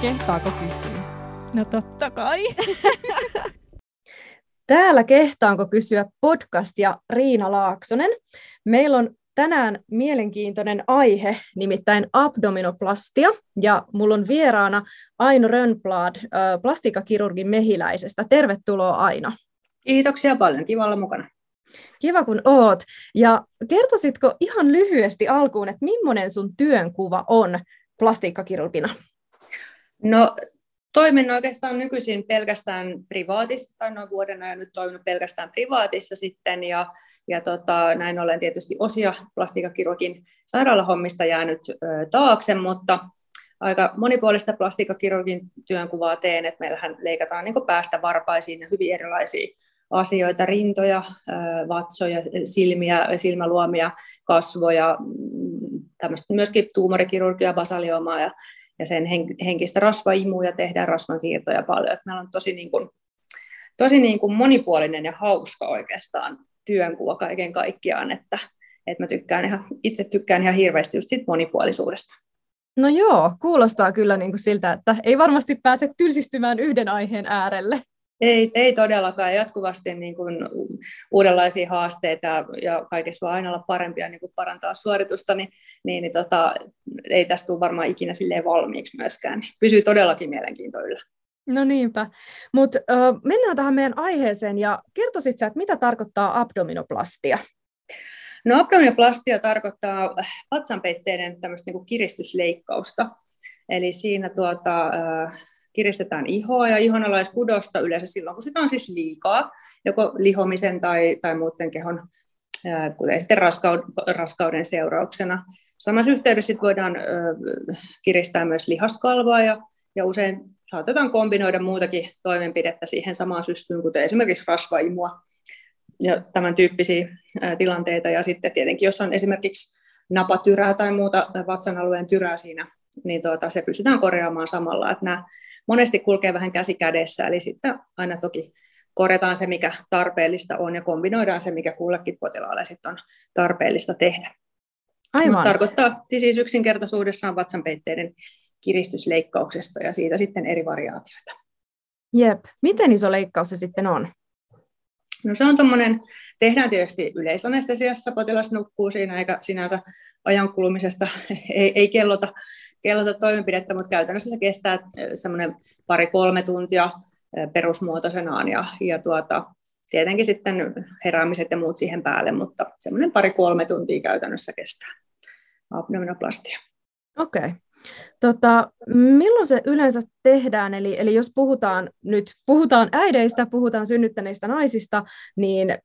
Kehtaako kysyä? No totta kai. Täällä Kehtaanko kysyä podcast ja Riina Laaksonen. Meillä on tänään mielenkiintoinen aihe, nimittäin abdominoplastia, ja mulla on vieraana Aino Rönnblad plastiikkakirurgin mehiläisestä. Tervetuloa Aino. Kiitoksia paljon, kiva olla mukana. Kiva kun oot. Ja kertoisitko ihan lyhyesti alkuun, että millainen sun työnkuva on plastiikkakirurgina? No toimin oikeastaan nykyisin pelkästään privaatissa, tai noin vuoden ajan nyt toiminut pelkästään privaatissa sitten, ja, ja tota, näin ollen tietysti osia plastiikkakirurgin sairaalahommista jäänyt ö, taakse, mutta aika monipuolista plastiikkakirurgin työnkuvaa teen, että meillähän leikataan niin päästä varpaisiin ja hyvin erilaisia asioita, rintoja, vatsoja, silmiä, silmäluomia, kasvoja, mm, tämmöistä myöskin tuumorikirurgia, basaliomaa ja, ja sen henkistä rasvaimuja tehdään rasvan siirtoja paljon. Että meillä on tosi, niin kuin, tosi niin kuin monipuolinen ja hauska oikeastaan työnkuva kaiken kaikkiaan, että, että mä tykkään ihan, itse tykkään ihan hirveästi just siitä monipuolisuudesta. No joo, kuulostaa kyllä niin kuin siltä, että ei varmasti pääse tylsistymään yhden aiheen äärelle. Ei, ei todellakaan. Jatkuvasti niin kuin uudenlaisia haasteita ja kaikessa voi aina olla parempia niin kuin parantaa suoritusta, niin, niin, niin tota, ei tästä tule varmaan ikinä silleen valmiiksi myöskään. Pysyy todellakin mielenkiintoilla. No niinpä. Mutta mennään tähän meidän aiheeseen ja kertoisit sä, että mitä tarkoittaa abdominoplastia? No abdominoplastia tarkoittaa vatsanpeitteiden tämmöistä niin kiristysleikkausta. Eli siinä tuota, kiristetään ihoa ja ihonalaiskudosta yleensä silloin, kun sitä on siis liikaa, joko lihomisen tai, tai muuten kehon, kuten sitten raskauden, seurauksena. Samassa yhteydessä voidaan kiristää myös lihaskalvoa ja, ja usein saatetaan kombinoida muutakin toimenpidettä siihen samaan syssyyn, kuten esimerkiksi rasvaimua ja tämän tyyppisiä tilanteita. Ja sitten tietenkin, jos on esimerkiksi napatyrää tai muuta vatsan alueen tyrää siinä, niin tuota, se pystytään korjaamaan samalla. Että nämä monesti kulkee vähän käsi kädessä, eli sitten aina toki korjataan se, mikä tarpeellista on, ja kombinoidaan se, mikä kullekin potilaalle sitten on tarpeellista tehdä. Aivan. Mutta tarkoittaa siis yksinkertaisuudessaan vatsanpeitteiden kiristysleikkauksesta ja siitä sitten eri variaatioita. Jep. Miten iso leikkaus se sitten on? No se on tuommoinen, tehdään tietysti yleisanestesiassa, potilas nukkuu siinä eikä sinänsä ajan kulumisesta ei, ei kellota, kellota toimenpidettä, mutta käytännössä se kestää äh, semmoinen pari-kolme tuntia äh, perusmuotoisenaan ja, ja tuota, tietenkin sitten heräämiset ja muut siihen päälle, mutta semmoinen pari-kolme tuntia käytännössä kestää abdominoplastia. Okei. Okay. Tota, milloin se yleensä tehdään? Eli, eli jos puhutaan nyt puhutaan äideistä, puhutaan synnyttäneistä naisista, niin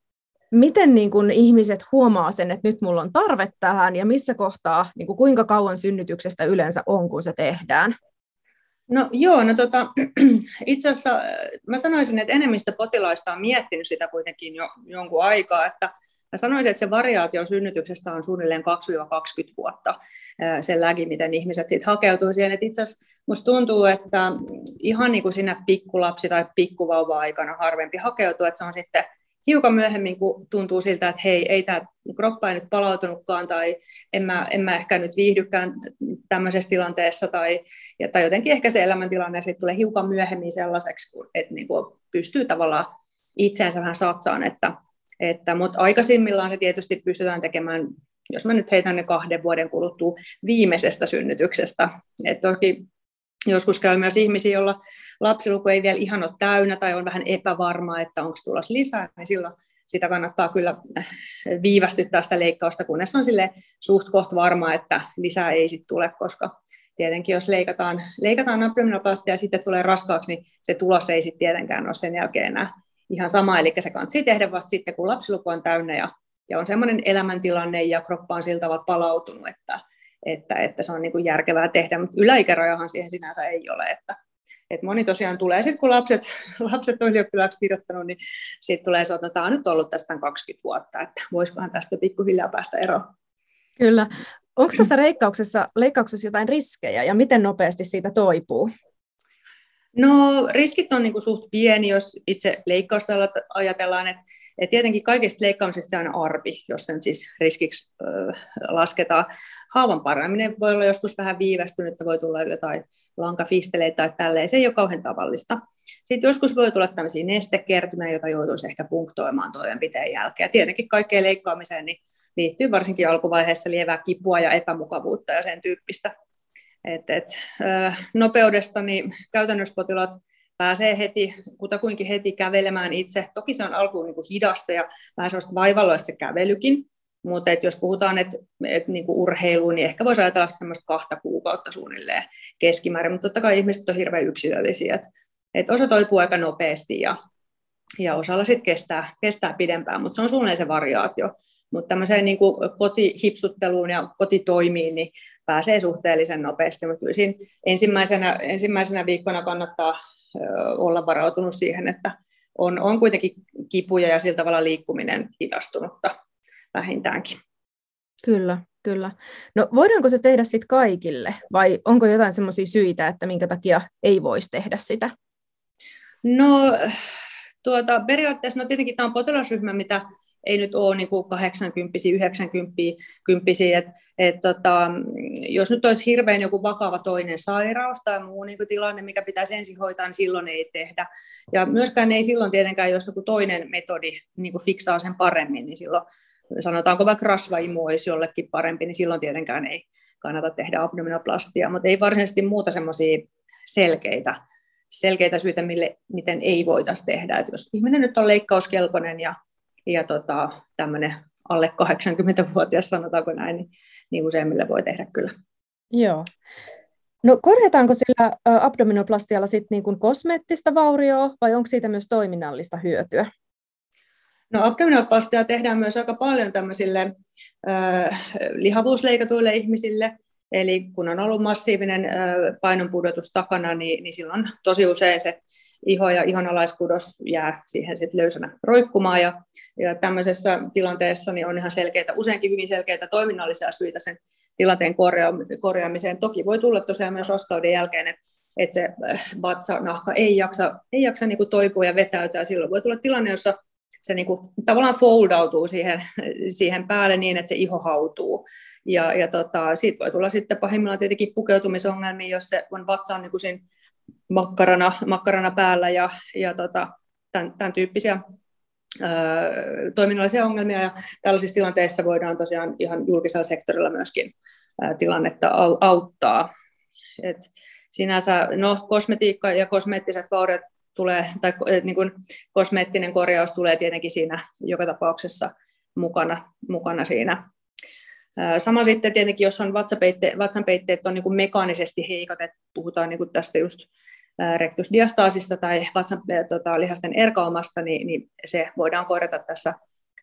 miten niin kun ihmiset huomaa sen, että nyt mulla on tarve tähän ja missä kohtaa, niin kuin kuinka kauan synnytyksestä yleensä on, kun se tehdään? No joo, no tota, itse asiassa äh, mä sanoisin, että enemmistö potilaista on miettinyt sitä kuitenkin jo jonkun aikaa, että mä sanoisin, että se variaatio synnytyksestä on suunnilleen 2-20 vuotta äh, sen lägi, miten ihmiset siitä hakeutuu siihen. Että itse asiassa musta tuntuu, että ihan niin kuin siinä pikkulapsi- tai pikkuvauva-aikana harvempi hakeutuu, että se on sitten hiukan myöhemmin, kun tuntuu siltä, että hei, ei tämä kroppa ei nyt palautunutkaan tai en mä, en mä ehkä nyt viihdykään tämmöisessä tilanteessa tai, ja, tai jotenkin ehkä se elämäntilanne sitten tulee hiukan myöhemmin sellaiseksi, että niin kuin pystyy tavallaan itseensä vähän satsaan, että, että, mutta aikaisimmillaan se tietysti pystytään tekemään, jos mä nyt heitän ne kahden vuoden kuluttua viimeisestä synnytyksestä, että toki joskus käy myös ihmisiä, joilla lapsiluku ei vielä ihan ole täynnä tai on vähän epävarma, että onko tulossa lisää, niin silloin sitä kannattaa kyllä viivästyttää sitä leikkausta, kunnes on sille suht koht varma, että lisää ei sitten tule, koska tietenkin jos leikataan, leikataan abdominoplastia ja sitten tulee raskaaksi, niin se tulos ei sitten tietenkään ole sen jälkeen enää ihan sama, eli se kannattaa tehdä vasta sitten, kun lapsiluku on täynnä ja, ja on semmoinen elämäntilanne ja kroppa on sillä tavalla palautunut, että, että, että se on niin kuin järkevää tehdä, mutta yläikärajahan siihen sinänsä ei ole, että et moni tosiaan tulee, sitten kun lapset, lapset on ylioppilaaksi kirjoittanut, niin sitten tulee se, että tämä on nyt ollut tästä 20 vuotta, että voisikohan tästä pikkuhiljaa päästä eroon. Kyllä. Onko tässä leikkauksessa, leikkauksessa jotain riskejä ja miten nopeasti siitä toipuu? No riskit on niin kuin suht pieni, jos itse leikkausta ajatellaan, että Et tietenkin kaikista leikkaamisista se on arpi, jos sen siis riskiksi ö, lasketaan. Haavan parantaminen voi olla joskus vähän viivästynyt, voi tulla jotain lankafisteleitä tai tälleen, se ei ole kauhean tavallista. Sitten joskus voi tulla tämmöisiä nestekertymiä, joita joutuisi ehkä punktoimaan toimenpiteen jälkeen. Tietenkin kaikkeen leikkaamiseen niin liittyy varsinkin alkuvaiheessa lievää kipua ja epämukavuutta ja sen tyyppistä. Et, et, nopeudesta niin käytännössä potilaat pääsee heti, kutakuinkin heti kävelemään itse. Toki se on alkuun niin kuin hidasta ja vähän sellaista vaivalloista se kävelykin, mutta et jos puhutaan et, et niin kuin urheiluun, niin ehkä voisi ajatella semmoista kahta kuukautta suunnilleen keskimäärin, mutta totta kai ihmiset on hirveän yksilöllisiä. Et, et osa toipuu aika nopeasti ja, ja osalla sitten kestää, kestää pidempään, mutta se on suunnilleen se variaatio. Mutta tämmöiseen niin kuin kotihipsutteluun ja kotitoimiin niin pääsee suhteellisen nopeasti, mutta kyllä siinä ensimmäisenä, ensimmäisenä viikkona kannattaa olla varautunut siihen, että on, on kuitenkin kipuja ja sillä tavalla liikkuminen hidastunutta vähintäänkin. Kyllä, kyllä. No voidaanko se tehdä sitten kaikille vai onko jotain semmoisia syitä, että minkä takia ei voisi tehdä sitä? No tuota, periaatteessa, no tietenkin tämä on potilasryhmä, mitä ei nyt ole niin kuin 80 90 että et, tota, jos nyt olisi hirveän joku vakava toinen sairaus tai muu niin kuin tilanne, mikä pitäisi ensin hoitaa, niin silloin ei tehdä. Ja myöskään ei silloin tietenkään, jos joku toinen metodi niin kuin fiksaa sen paremmin, niin silloin sanotaanko vaikka rasvaimu olisi jollekin parempi, niin silloin tietenkään ei kannata tehdä abdominoplastia, mutta ei varsinaisesti muuta semmoisia selkeitä, selkeitä syitä, mille, miten ei voitaisiin tehdä. Et jos ihminen nyt on leikkauskelpoinen ja ja tota, tämmöinen alle 80-vuotias, sanotaanko näin, niin, niin useimmille voi tehdä kyllä. Joo. No korjataanko sillä abdominoplastialla sitten niin kuin kosmeettista vaurioa vai onko siitä myös toiminnallista hyötyä? No abdominoplastia tehdään myös aika paljon tämmöisille äh, lihavuusleikatuille ihmisille, Eli kun on ollut massiivinen painonpudotus takana, niin, niin silloin tosi usein se iho ja ihonalaiskudos jää siihen sitten löysänä roikkumaan. Ja, ja tämmöisessä tilanteessa niin on ihan selkeitä, useinkin hyvin selkeitä toiminnallisia syitä sen tilanteen korja- korjaamiseen. Toki voi tulla tosiaan myös raskauden jälkeen, että että se vatsanahka ei jaksa, ei jaksa niin kuin toipua ja vetäytyä. Silloin voi tulla tilanne, jossa se niin kuin, tavallaan foldautuu siihen, siihen päälle niin, että se iho hautuu. Ja, ja tota, siitä voi tulla sitten pahimmillaan tietenkin pukeutumisongelmia, jos se on vatsa on niin kuin makkarana, makkarana päällä ja, ja tota, tämän, tämän tyyppisiä ö, toiminnallisia ongelmia. Ja tällaisissa tilanteissa voidaan tosiaan ihan julkisella sektorilla myöskin ö, tilannetta au, auttaa. Et sinänsä, no, kosmetiikka ja kosmeettiset vauriot tulee, tai niin kuin kosmeettinen korjaus tulee tietenkin siinä joka tapauksessa mukana, mukana siinä Sama sitten tietenkin, jos on vatsapeitteet, vatsanpeitteet on niin kuin mekaanisesti heikot, että puhutaan niin kuin tästä just rektusdiastaasista tai vatsan tota, lihasten erkaumasta, niin, niin se voidaan korjata tässä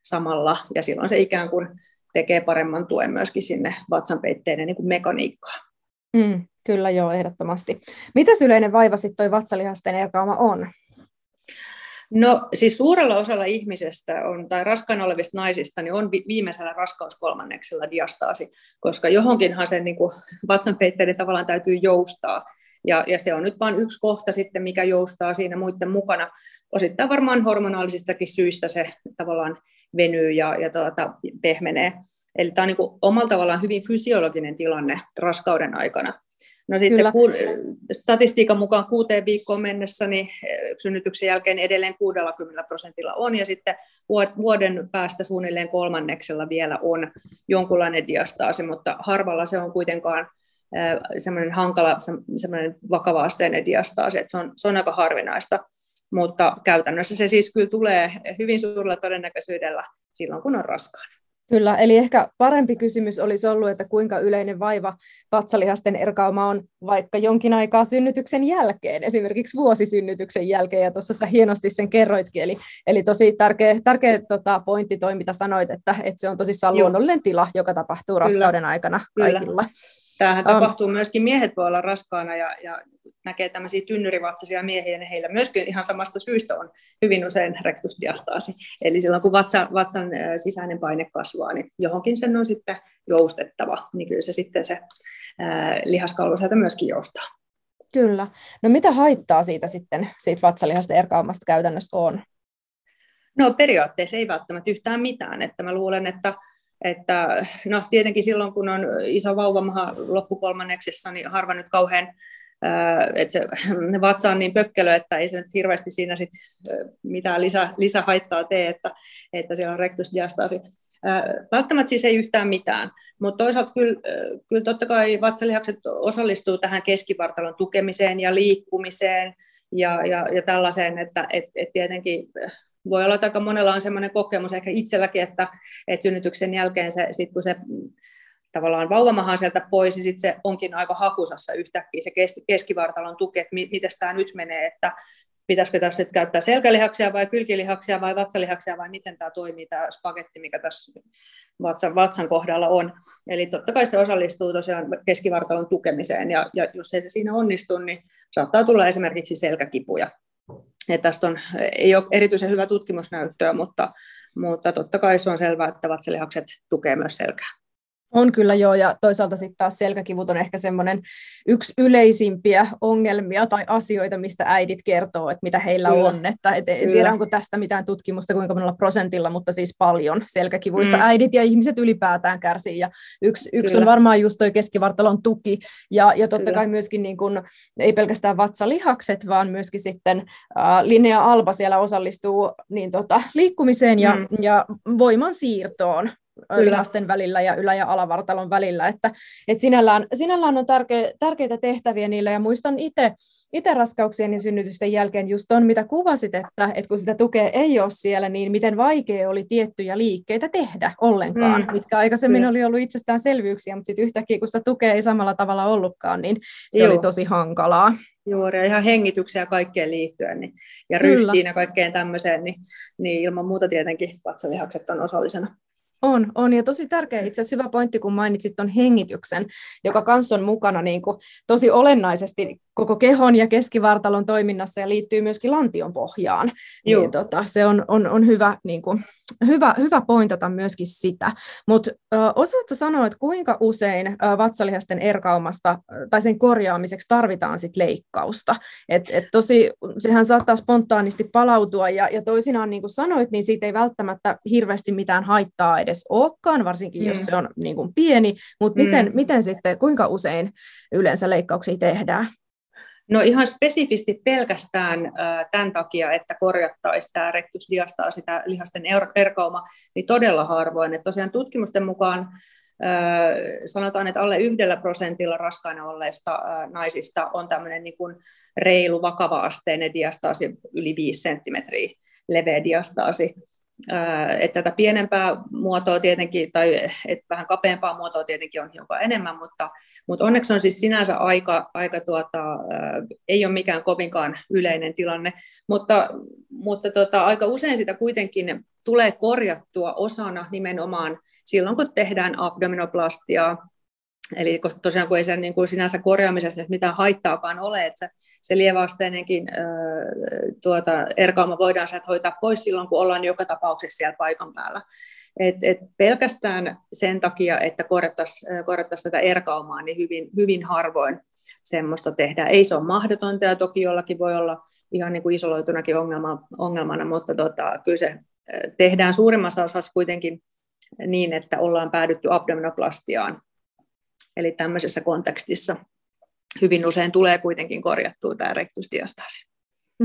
samalla, ja silloin se ikään kuin tekee paremman tuen myöskin sinne vatsanpeitteiden niin kuin mekaniikkaan. Mm, kyllä joo, ehdottomasti. Mitä yleinen vaiva sitten toi vatsalihasten erkauma on? No siis suurella osalla ihmisestä on, tai raskaana olevista naisista niin on viimeisellä raskauskolmanneksella diastaasi, koska johonkinhan sen niin vatsanpeitteiden tavallaan täytyy joustaa. Ja, ja se on nyt vain yksi kohta sitten, mikä joustaa siinä muiden mukana. Osittain varmaan hormonaalisistakin syistä se tavallaan venyy ja, ja tuota, pehmenee. Eli tämä on niin omalla tavallaan hyvin fysiologinen tilanne raskauden aikana. No sitten ku, statistiikan mukaan kuuteen viikkoon mennessä niin eh, synnytyksen jälkeen edelleen 60 prosentilla on, ja sitten vuoden päästä suunnilleen kolmanneksella vielä on jonkunlainen diastaasi, mutta harvalla se on kuitenkaan semmoinen hankala, semmoinen vakava-asteinen diastaasi, että se on, se on aika harvinaista. Mutta käytännössä se siis kyllä tulee hyvin suurella todennäköisyydellä silloin, kun on raskaana. Kyllä, eli ehkä parempi kysymys olisi ollut, että kuinka yleinen vaiva vatsalihasten erkauma on vaikka jonkin aikaa synnytyksen jälkeen, esimerkiksi vuosisynnytyksen jälkeen, ja tuossa sä hienosti sen kerroitkin, eli, eli tosi tärkeä, tärkeä tota, pointti toi, mitä sanoit, että, että se on tosissaan Joo. luonnollinen tila, joka tapahtuu Kyllä. raskauden aikana kaikilla. Kyllä. Tämähän um, tapahtuu myöskin, miehet voi olla raskaana ja, ja näkee tämmöisiä tynnyrivatsaisia miehiä, niin heillä myöskin ihan samasta syystä on hyvin usein rektusdiastaasi. Eli silloin kun vatsan, vatsan sisäinen paine kasvaa, niin johonkin sen on sitten joustettava, niin kyllä se sitten se lihaskaulu sieltä myöskin joustaa. Kyllä. No mitä haittaa siitä sitten, siitä vatsalihasta erkaamasta käytännössä on? No periaatteessa ei välttämättä yhtään mitään, että mä luulen, että että no tietenkin silloin, kun on iso vauvamaha loppukolmanneksessa, niin harva nyt kauhean että se vatsa on niin pökkelö, että ei se nyt hirveästi siinä sit mitään lisä, lisähaittaa tee, että, että siellä on rektusdiastasi. Välttämättä siis ei yhtään mitään, mutta toisaalta kyllä, kyllä totta kai vatsalihakset osallistuu tähän keskivartalon tukemiseen ja liikkumiseen ja, ja, ja tällaiseen, että et, et tietenkin voi olla, että aika monella on sellainen kokemus ehkä itselläkin, että, että synnytyksen jälkeen se, sit kun se tavallaan vauvamahan sieltä pois, niin sitten se onkin aika hakusassa yhtäkkiä se keskivartalon tuki, että miten tämä nyt menee, että pitäisikö tässä nyt käyttää selkälihaksia vai kylkilihaksia vai vatsalihaksia vai miten tämä toimii, tämä spagetti, mikä tässä vatsan, vatsan kohdalla on. Eli totta kai se osallistuu tosiaan keskivartalon tukemiseen, ja, ja jos ei se siinä onnistu, niin saattaa tulla esimerkiksi selkäkipuja. Ja tästä on, ei ole erityisen hyvä tutkimusnäyttöä, mutta, mutta totta kai se on selvää, että vatsalihakset tukee myös selkää. On kyllä joo, ja toisaalta sitten taas selkäkivut on ehkä semmoinen yksi yleisimpiä ongelmia tai asioita, mistä äidit kertoo, että mitä heillä kyllä. on. Että et, en tiedä, onko tästä mitään tutkimusta, kuinka monella prosentilla, mutta siis paljon selkäkivuista mm. äidit ja ihmiset ylipäätään kärsii. Ja yksi, yksi on varmaan just toi keskivartalon tuki, ja, ja totta kyllä. kai myöskin niin kun, ei pelkästään vatsalihakset, vaan myöskin sitten äh, Linnea Alba siellä osallistuu niin tota, liikkumiseen ja, mm. ja voiman siirtoon lihasten välillä ja ylä- ja alavartalon välillä, että, että sinällään, sinällään on tärke, tärkeitä tehtäviä niillä, ja muistan itse itse raskauksien ja synnytysten jälkeen just ton, mitä kuvasit, että, että kun sitä tukea ei ole siellä, niin miten vaikea oli tiettyjä liikkeitä tehdä ollenkaan, mm. mitkä aikaisemmin mm. oli ollut itsestäänselvyyksiä, mutta sitten yhtäkkiä, kun sitä tukea ei samalla tavalla ollutkaan, niin se Joo. oli tosi hankalaa. Juuri, ja ihan hengityksiä kaikkeen liittyen, niin, ja ryhtiin ja kaikkeen tämmöiseen, niin, niin ilman muuta tietenkin vatsalihakset on osallisena. On, on, ja tosi tärkeä itse asiassa hyvä pointti, kun mainitsit tuon hengityksen, joka kanssa on mukana niin kuin, tosi olennaisesti koko kehon ja keskivartalon toiminnassa ja liittyy myöskin lantion pohjaan. Niin, tota, se on, on, on hyvä, niin kuin, hyvä, hyvä pointata myöskin sitä. Mutta osaatko sanoa, että kuinka usein ö, vatsalihasten erkaumasta tai sen korjaamiseksi tarvitaan sit leikkausta? Et, et tosi, sehän saattaa spontaanisti palautua ja, ja toisinaan, niin kuin sanoit, niin siitä ei välttämättä hirveästi mitään haittaa edes olekaan, varsinkin mm. jos se on niin kuin pieni, mutta mm. miten, miten sitten, kuinka usein yleensä leikkauksia tehdään? No ihan spesifisti pelkästään tämän takia, että korjattaisiin tämä rektusdiastaasi, tämä lihasten er-, erkauma, niin todella harvoin. Että tosiaan tutkimusten mukaan sanotaan, että alle yhdellä prosentilla raskaana olleista naisista on tämmöinen niin kuin reilu vakava-asteinen diastaasi yli 5 senttimetriä leveä diastaasi että tätä pienempää muotoa tietenkin, tai että vähän kapeampaa muotoa tietenkin on hiukan enemmän, mutta, mutta onneksi on siis sinänsä aika, aika tuota, ei ole mikään kovinkaan yleinen tilanne, mutta, mutta tota, aika usein sitä kuitenkin tulee korjattua osana nimenomaan silloin, kun tehdään abdominoplastiaa, Eli koska tosiaan kun ei sen niin kuin sinänsä korjaamisessa mitään haittaakaan ole, että se, se lieväasteinenkin tuota, erkauma voidaan sieltä hoitaa pois silloin, kun ollaan joka tapauksessa siellä paikan päällä. Et, et pelkästään sen takia, että korjattaisiin korjattais tätä erkaumaa, niin hyvin, hyvin harvoin semmoista tehdään. Ei se ole mahdotonta ja toki jollakin voi olla ihan niin kuin isoloitunakin ongelma, ongelmana, mutta tota, kyllä se tehdään suurimmassa osassa kuitenkin niin, että ollaan päädytty abdominoplastiaan Eli tämmöisessä kontekstissa hyvin usein tulee kuitenkin korjattua tämä rektusdiastaasi.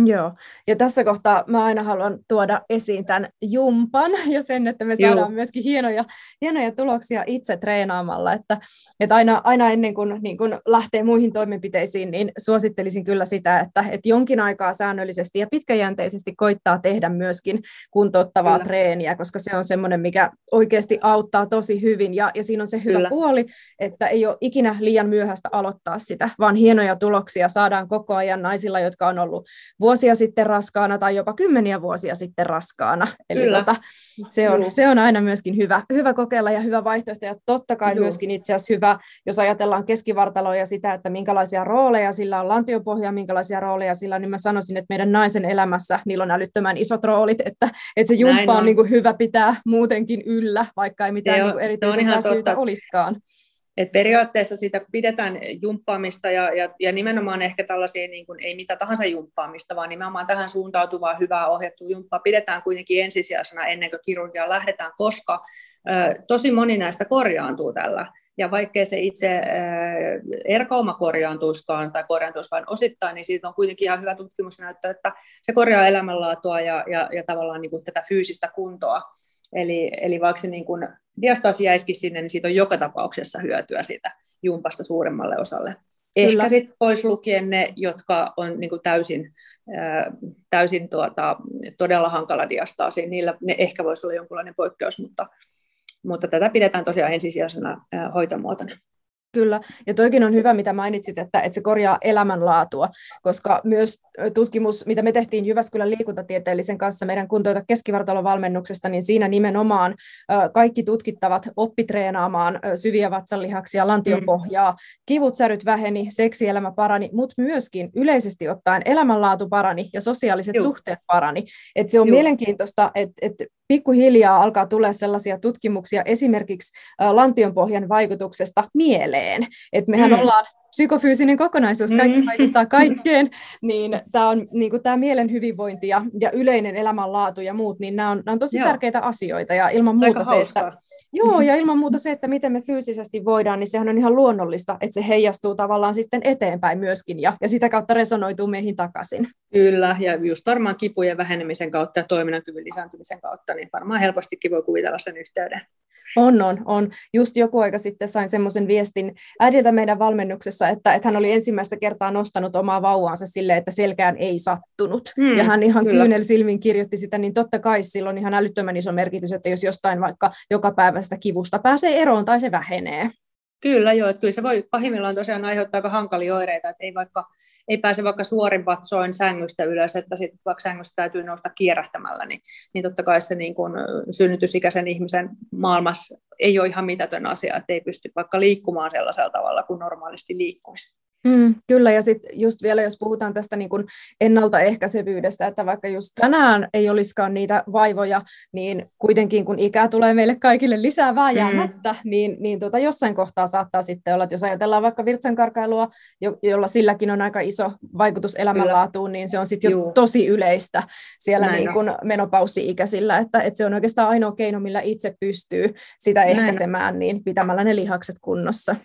Joo, ja tässä kohtaa mä aina haluan tuoda esiin tämän jumpan ja sen, että me saadaan Joo. myöskin hienoja, hienoja tuloksia itse treenaamalla, että, että aina, aina ennen kuin, niin kuin lähtee muihin toimenpiteisiin, niin suosittelisin kyllä sitä, että, että jonkin aikaa säännöllisesti ja pitkäjänteisesti koittaa tehdä myöskin kuntouttavaa kyllä. treeniä, koska se on semmoinen, mikä oikeasti auttaa tosi hyvin, ja, ja siinä on se hyvä kyllä. puoli, että ei ole ikinä liian myöhäistä aloittaa sitä, vaan hienoja tuloksia saadaan koko ajan naisilla, jotka on ollut vuosia sitten raskaana tai jopa kymmeniä vuosia sitten raskaana. Eli Kyllä. Tota, se, on, se on aina myöskin hyvä, hyvä kokeilla ja hyvä vaihtoehto. Ja totta kai Joo. myöskin itse asiassa hyvä, jos ajatellaan keskivartaloa ja sitä, että minkälaisia rooleja sillä on lantiopohja, minkälaisia rooleja sillä on, niin mä sanoisin, että meidän naisen elämässä niillä on älyttömän isot roolit, että, että se jumppa on, on niin kuin hyvä pitää muutenkin yllä, vaikka ei mitään on, niin kuin erityisen syytä olisikaan. Et periaatteessa siitä pidetään jumppaamista ja, ja, ja nimenomaan ehkä tällaisia, niin kuin, ei mitä tahansa jumppaamista, vaan nimenomaan tähän suuntautuvaa hyvää ohjattua jumppaa pidetään kuitenkin ensisijaisena ennen kuin kirurgiaan lähdetään, koska ö, tosi moni näistä korjaantuu tällä. Ja vaikkei se itse erkauma korjaantuiskaan tai korjaantuisi vain osittain, niin siitä on kuitenkin ihan hyvä tutkimusnäyttö, että se korjaa elämänlaatua ja, ja, ja tavallaan niin kuin tätä fyysistä kuntoa. Eli, eli vaikka se niin kuin diastaasi jäisikin sinne, niin siitä on joka tapauksessa hyötyä siitä jumpasta suuremmalle osalle. Ehkä sitten pois lukien ne, jotka on niin kuin täysin, täysin tuota, todella hankala diastaasi, niillä ne ehkä voisi olla jonkinlainen poikkeus, mutta, mutta tätä pidetään tosiaan ensisijaisena hoitomuotona. Kyllä, ja toikin on hyvä, mitä mainitsit, että, että se korjaa elämänlaatua, koska myös tutkimus, mitä me tehtiin Jyväskylän liikuntatieteellisen kanssa meidän kuntouta keskivartalovalmennuksesta, niin siinä nimenomaan kaikki tutkittavat oppitreenaamaan syviä vatsanlihaksia, lantionpohjaa, mm. kivut, säryt väheni, seksielämä parani, mutta myöskin yleisesti ottaen elämänlaatu parani ja sosiaaliset Juh. suhteet parani. Et se on Juh. mielenkiintoista, että et pikkuhiljaa alkaa tulla sellaisia tutkimuksia esimerkiksi lantionpohjan vaikutuksesta mieleen. Et mehän mm. ollaan psykofyysinen kokonaisuus, kaikki mm. vaikuttaa kaikkeen, niin tämä on niin kuin tämä mielen hyvinvointi ja, ja yleinen elämänlaatu ja muut, niin nämä on, nämä on tosi Joo. tärkeitä asioita ja ilman muuta se, että, joo, ja ilman muuta se, että miten me fyysisesti voidaan, niin sehän on ihan luonnollista, että se heijastuu tavallaan sitten eteenpäin myöskin ja, ja sitä kautta resonoituu meihin takaisin. Kyllä, ja just varmaan kipujen vähenemisen kautta ja toiminnan kyvyn lisääntymisen kautta, niin varmaan helpostikin voi kuvitella sen yhteyden. On, on, on. Just joku aika sitten sain semmoisen viestin äidiltä meidän valmennuksessa, että, että hän oli ensimmäistä kertaa nostanut omaa vauvaansa sille, että selkään ei sattunut. Mm, ja hän ihan kyynel silmin kirjoitti sitä, niin totta kai sillä on ihan älyttömän iso merkitys, että jos jostain vaikka joka päivästä kivusta pääsee eroon tai se vähenee. Kyllä joo, että kyllä se voi pahimmillaan tosiaan aiheuttaa aika hankalia oireita, että ei vaikka ei pääse vaikka suorin vatsoin sängystä ylös, että sitten vaikka sängystä täytyy nousta kierähtämällä, niin, niin totta kai se niin kun synnytysikäisen ihmisen maailmassa ei ole ihan mitätön asia, että ei pysty vaikka liikkumaan sellaisella tavalla kuin normaalisti liikkuisi. Mm, kyllä, ja sitten just vielä, jos puhutaan tästä niin kun ennaltaehkäisevyydestä, että vaikka just tänään ei olisikaan niitä vaivoja, niin kuitenkin kun ikää tulee meille kaikille lisää vääjäämättä, mm. niin, niin tota, jossain kohtaa saattaa sitten olla, että jos ajatellaan vaikka virtsankarkailua, jo, jolla silläkin on aika iso vaikutus elämänlaatuun, niin se on sitten jo Juu. tosi yleistä siellä niin kun menopausi-ikäisillä, että, että se on oikeastaan ainoa keino, millä itse pystyy sitä ehkäisemään, niin pitämällä ne lihakset kunnossa.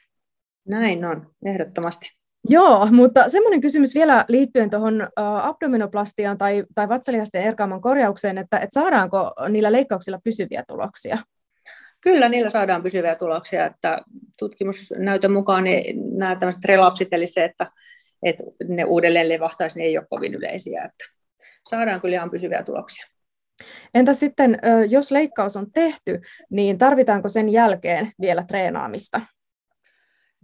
Näin on, ehdottomasti. Joo, mutta semmoinen kysymys vielä liittyen tuohon abdominoplastiaan tai, tai vatsalihasten erkaaman korjaukseen, että, että saadaanko niillä leikkauksilla pysyviä tuloksia? Kyllä, niillä saadaan pysyviä tuloksia, että tutkimusnäytön mukaan niin nämä tämmöiset relapsit, eli se, että, että ne uudelleen levahtaisi, niin ei ole kovin yleisiä, että saadaan kyllä ihan pysyviä tuloksia. Entä sitten, jos leikkaus on tehty, niin tarvitaanko sen jälkeen vielä treenaamista?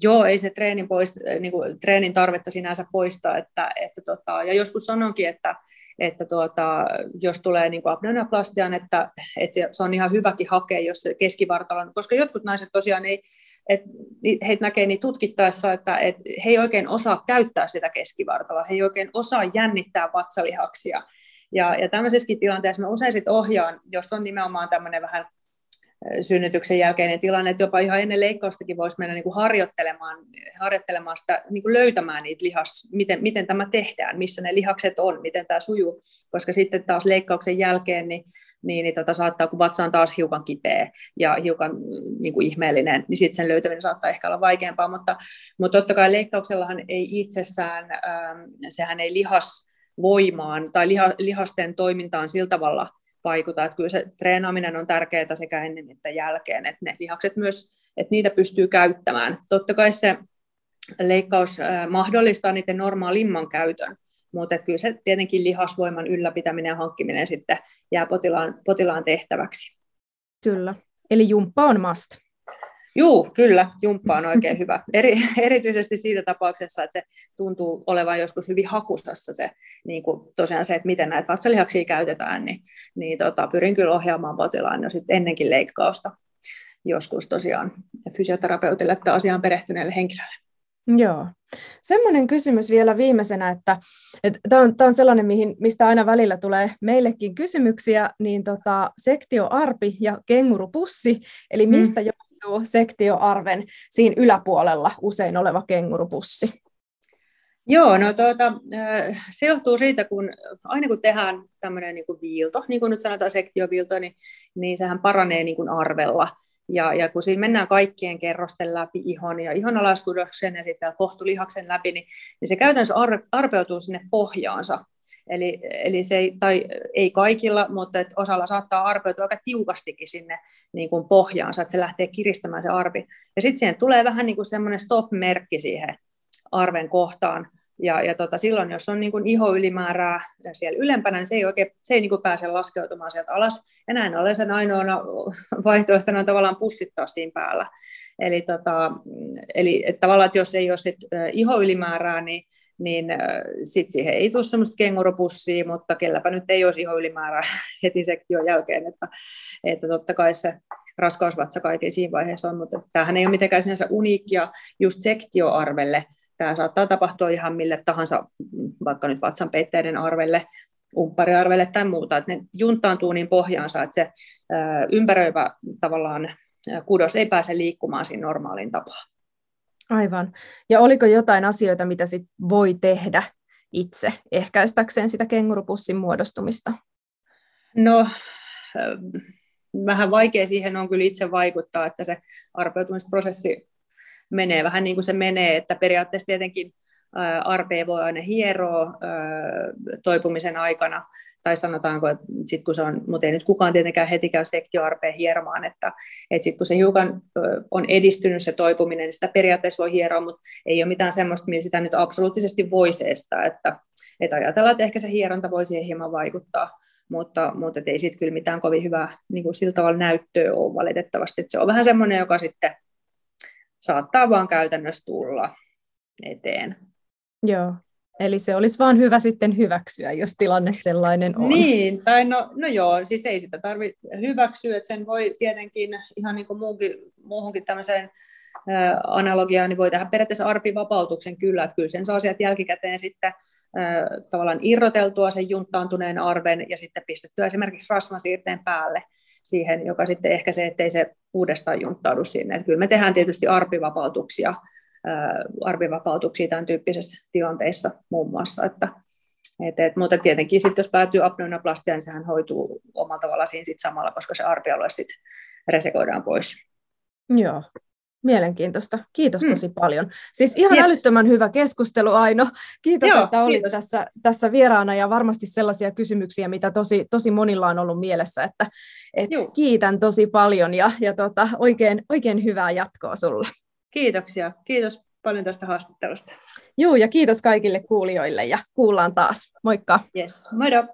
Joo, ei se treenin, poist, niin kuin, treenin tarvetta sinänsä poista. Että, että tota, ja joskus sanonkin, että, että tuota, jos tulee niin abdominaplastian, että, että se on ihan hyväkin hakea, jos keskivartalon, koska jotkut naiset tosiaan ei, et heitä näkee niin tutkittaessa, että et he ei oikein osaa käyttää sitä keskivartaloa, he ei oikein osaa jännittää vatsalihaksia. Ja, ja tämmöisessäkin tilanteessa mä usein sit ohjaan, jos on nimenomaan tämmöinen vähän synnytyksen jälkeinen tilanne, että jopa ihan ennen leikkaustakin voisi mennä niin kuin harjoittelemaan, harjoittelemaan sitä, niin kuin löytämään niitä lihas, miten, miten tämä tehdään, missä ne lihakset on, miten tämä sujuu, koska sitten taas leikkauksen jälkeen niin, niin, niin tota, saattaa, kun vatsa on taas hiukan kipeä ja hiukan niin kuin ihmeellinen, niin sitten sen löytäminen saattaa ehkä olla vaikeampaa, mutta, mutta totta kai leikkauksellahan ei itsessään, ähm, sehän ei lihas voimaan tai liha, lihasten toimintaan sillä tavalla vaikuta. Että kyllä se treenaaminen on tärkeää sekä ennen että jälkeen, että ne lihakset myös, että niitä pystyy käyttämään. Totta kai se leikkaus mahdollistaa niiden normaalimman käytön, mutta kyllä se tietenkin lihasvoiman ylläpitäminen ja hankkiminen sitten jää potilaan, potilaan tehtäväksi. Kyllä, eli jumppa on must. Joo, kyllä, jumppa on oikein hyvä. Eri, erityisesti siitä tapauksessa, että se tuntuu olevan joskus hyvin hakusassa se, niin kuin tosiaan se, että miten näitä vatsalihaksia käytetään, niin, niin tota, pyrin kyllä ohjaamaan potilaan jo sitten ennenkin leikkausta joskus tosiaan fysioterapeutille tai asiaan perehtyneelle henkilölle. Joo. Semmoinen kysymys vielä viimeisenä, että tämä on, on sellainen, mihin, mistä aina välillä tulee meillekin kysymyksiä, niin tota, sektioarpi ja kengurupussi, eli mm. mistä mm sijoittuu sektioarven siinä yläpuolella usein oleva kengurupussi? Joo, no tuota, se johtuu siitä, kun aina kun tehdään tämmöinen niin kuin viilto, niin kuin nyt sanotaan sektioviilto, niin, niin sehän paranee niin kuin arvella. Ja, ja kun siinä mennään kaikkien kerrosten läpi ihon ja ihon alaskudoksen ja sitten vielä kohtulihaksen läpi, niin, niin se käytännössä ar, arpeutuu sinne pohjaansa. Eli, eli se ei, tai ei kaikilla, mutta et osalla saattaa arpeutua aika tiukastikin sinne niin kuin pohjaansa, että se lähtee kiristämään se arvi. Ja sitten siihen tulee vähän niin kuin semmoinen stop-merkki siihen arven kohtaan, ja, ja tota, silloin, jos on niin kuin ihoylimäärää siellä ylempänä, niin se ei, oikein, se ei niin kuin pääse laskeutumaan sieltä alas. Ja näin ollen sen ainoana vaihtoehtona on tavallaan pussittaa siinä päällä. Eli, tota, eli että tavallaan, että jos ei ole sit, ihoylimäärää, niin, niin sitten siihen ei tule semmoista kenguropussia, mutta kelläpä nyt ei olisi ihoylimäärää heti sektion jälkeen, että, että totta kai se raskausvatsa kaiken siinä vaiheessa on, mutta tämähän ei ole mitenkään sinänsä uniikkia just sektioarvelle, Tämä saattaa tapahtua ihan mille tahansa, vaikka nyt vatsanpeitteiden arvelle, umppariarvelle tai muuta, että ne juntaantuu niin pohjaansa, että se ympäröivä tavallaan kudos ei pääse liikkumaan siinä normaalin tapaan. Aivan. Ja oliko jotain asioita, mitä sit voi tehdä itse ehkäistäkseen sitä kengurupussin muodostumista? No, vähän vaikea siihen on kyllä itse vaikuttaa, että se arpeutumisprosessi menee vähän niin kuin se menee, että periaatteessa tietenkin arpea voi aina hieroa toipumisen aikana, tai sanotaanko, että sit kun se on, mutta ei nyt kukaan tietenkään heti käy sektioarpeen hieromaan, että, että sitten kun se hiukan on edistynyt se toipuminen, niin sitä periaatteessa voi hieroa, mutta ei ole mitään semmoista, millä sitä nyt absoluuttisesti voisi estää, että, että ajatellaan, että ehkä se hieronta voi siihen hieman vaikuttaa, mutta, mutta ei sitten kyllä mitään kovin hyvää niin kuin sillä tavalla näyttöä ole valitettavasti, että se on vähän semmoinen, joka sitten saattaa vaan käytännössä tulla eteen. Joo, eli se olisi vaan hyvä sitten hyväksyä, jos tilanne sellainen on. Niin, tai no, no joo, siis ei sitä tarvitse hyväksyä, että sen voi tietenkin ihan niin kuin muuhunkin, muuhunkin tämmöiseen analogiaan, niin voi tehdä periaatteessa arpivapautuksen kyllä, että kyllä sen saa sieltä jälkikäteen sitten tavallaan irroteltua sen junttaantuneen arven ja sitten pistettyä esimerkiksi rasvasiirteen päälle siihen, joka sitten ehkä se, ettei se uudestaan junttaudu sinne. Että kyllä me tehdään tietysti arpivapautuksia, arpivapautuksia tämän tyyppisissä tilanteissa muun muassa, että et, et, mutta tietenkin sitten jos päätyy apneonaplastiaan, niin sehän hoituu omalla tavallaan siinä sit samalla, koska se arpialue sitten resekoidaan pois. Joo, Mielenkiintoista. Kiitos hmm. tosi paljon. Siis ihan Kiitos. älyttömän hyvä keskustelu, Aino. Kiitos, Joo, että olit kiitos. Tässä, tässä vieraana ja varmasti sellaisia kysymyksiä, mitä tosi, tosi monilla on ollut mielessä. Että, et kiitän tosi paljon ja, ja tota, oikein, oikein hyvää jatkoa sulle. Kiitoksia. Kiitos paljon tästä haastattelusta. Joo, ja kiitos kaikille kuulijoille ja kuullaan taas. Moikka. Yes, moido.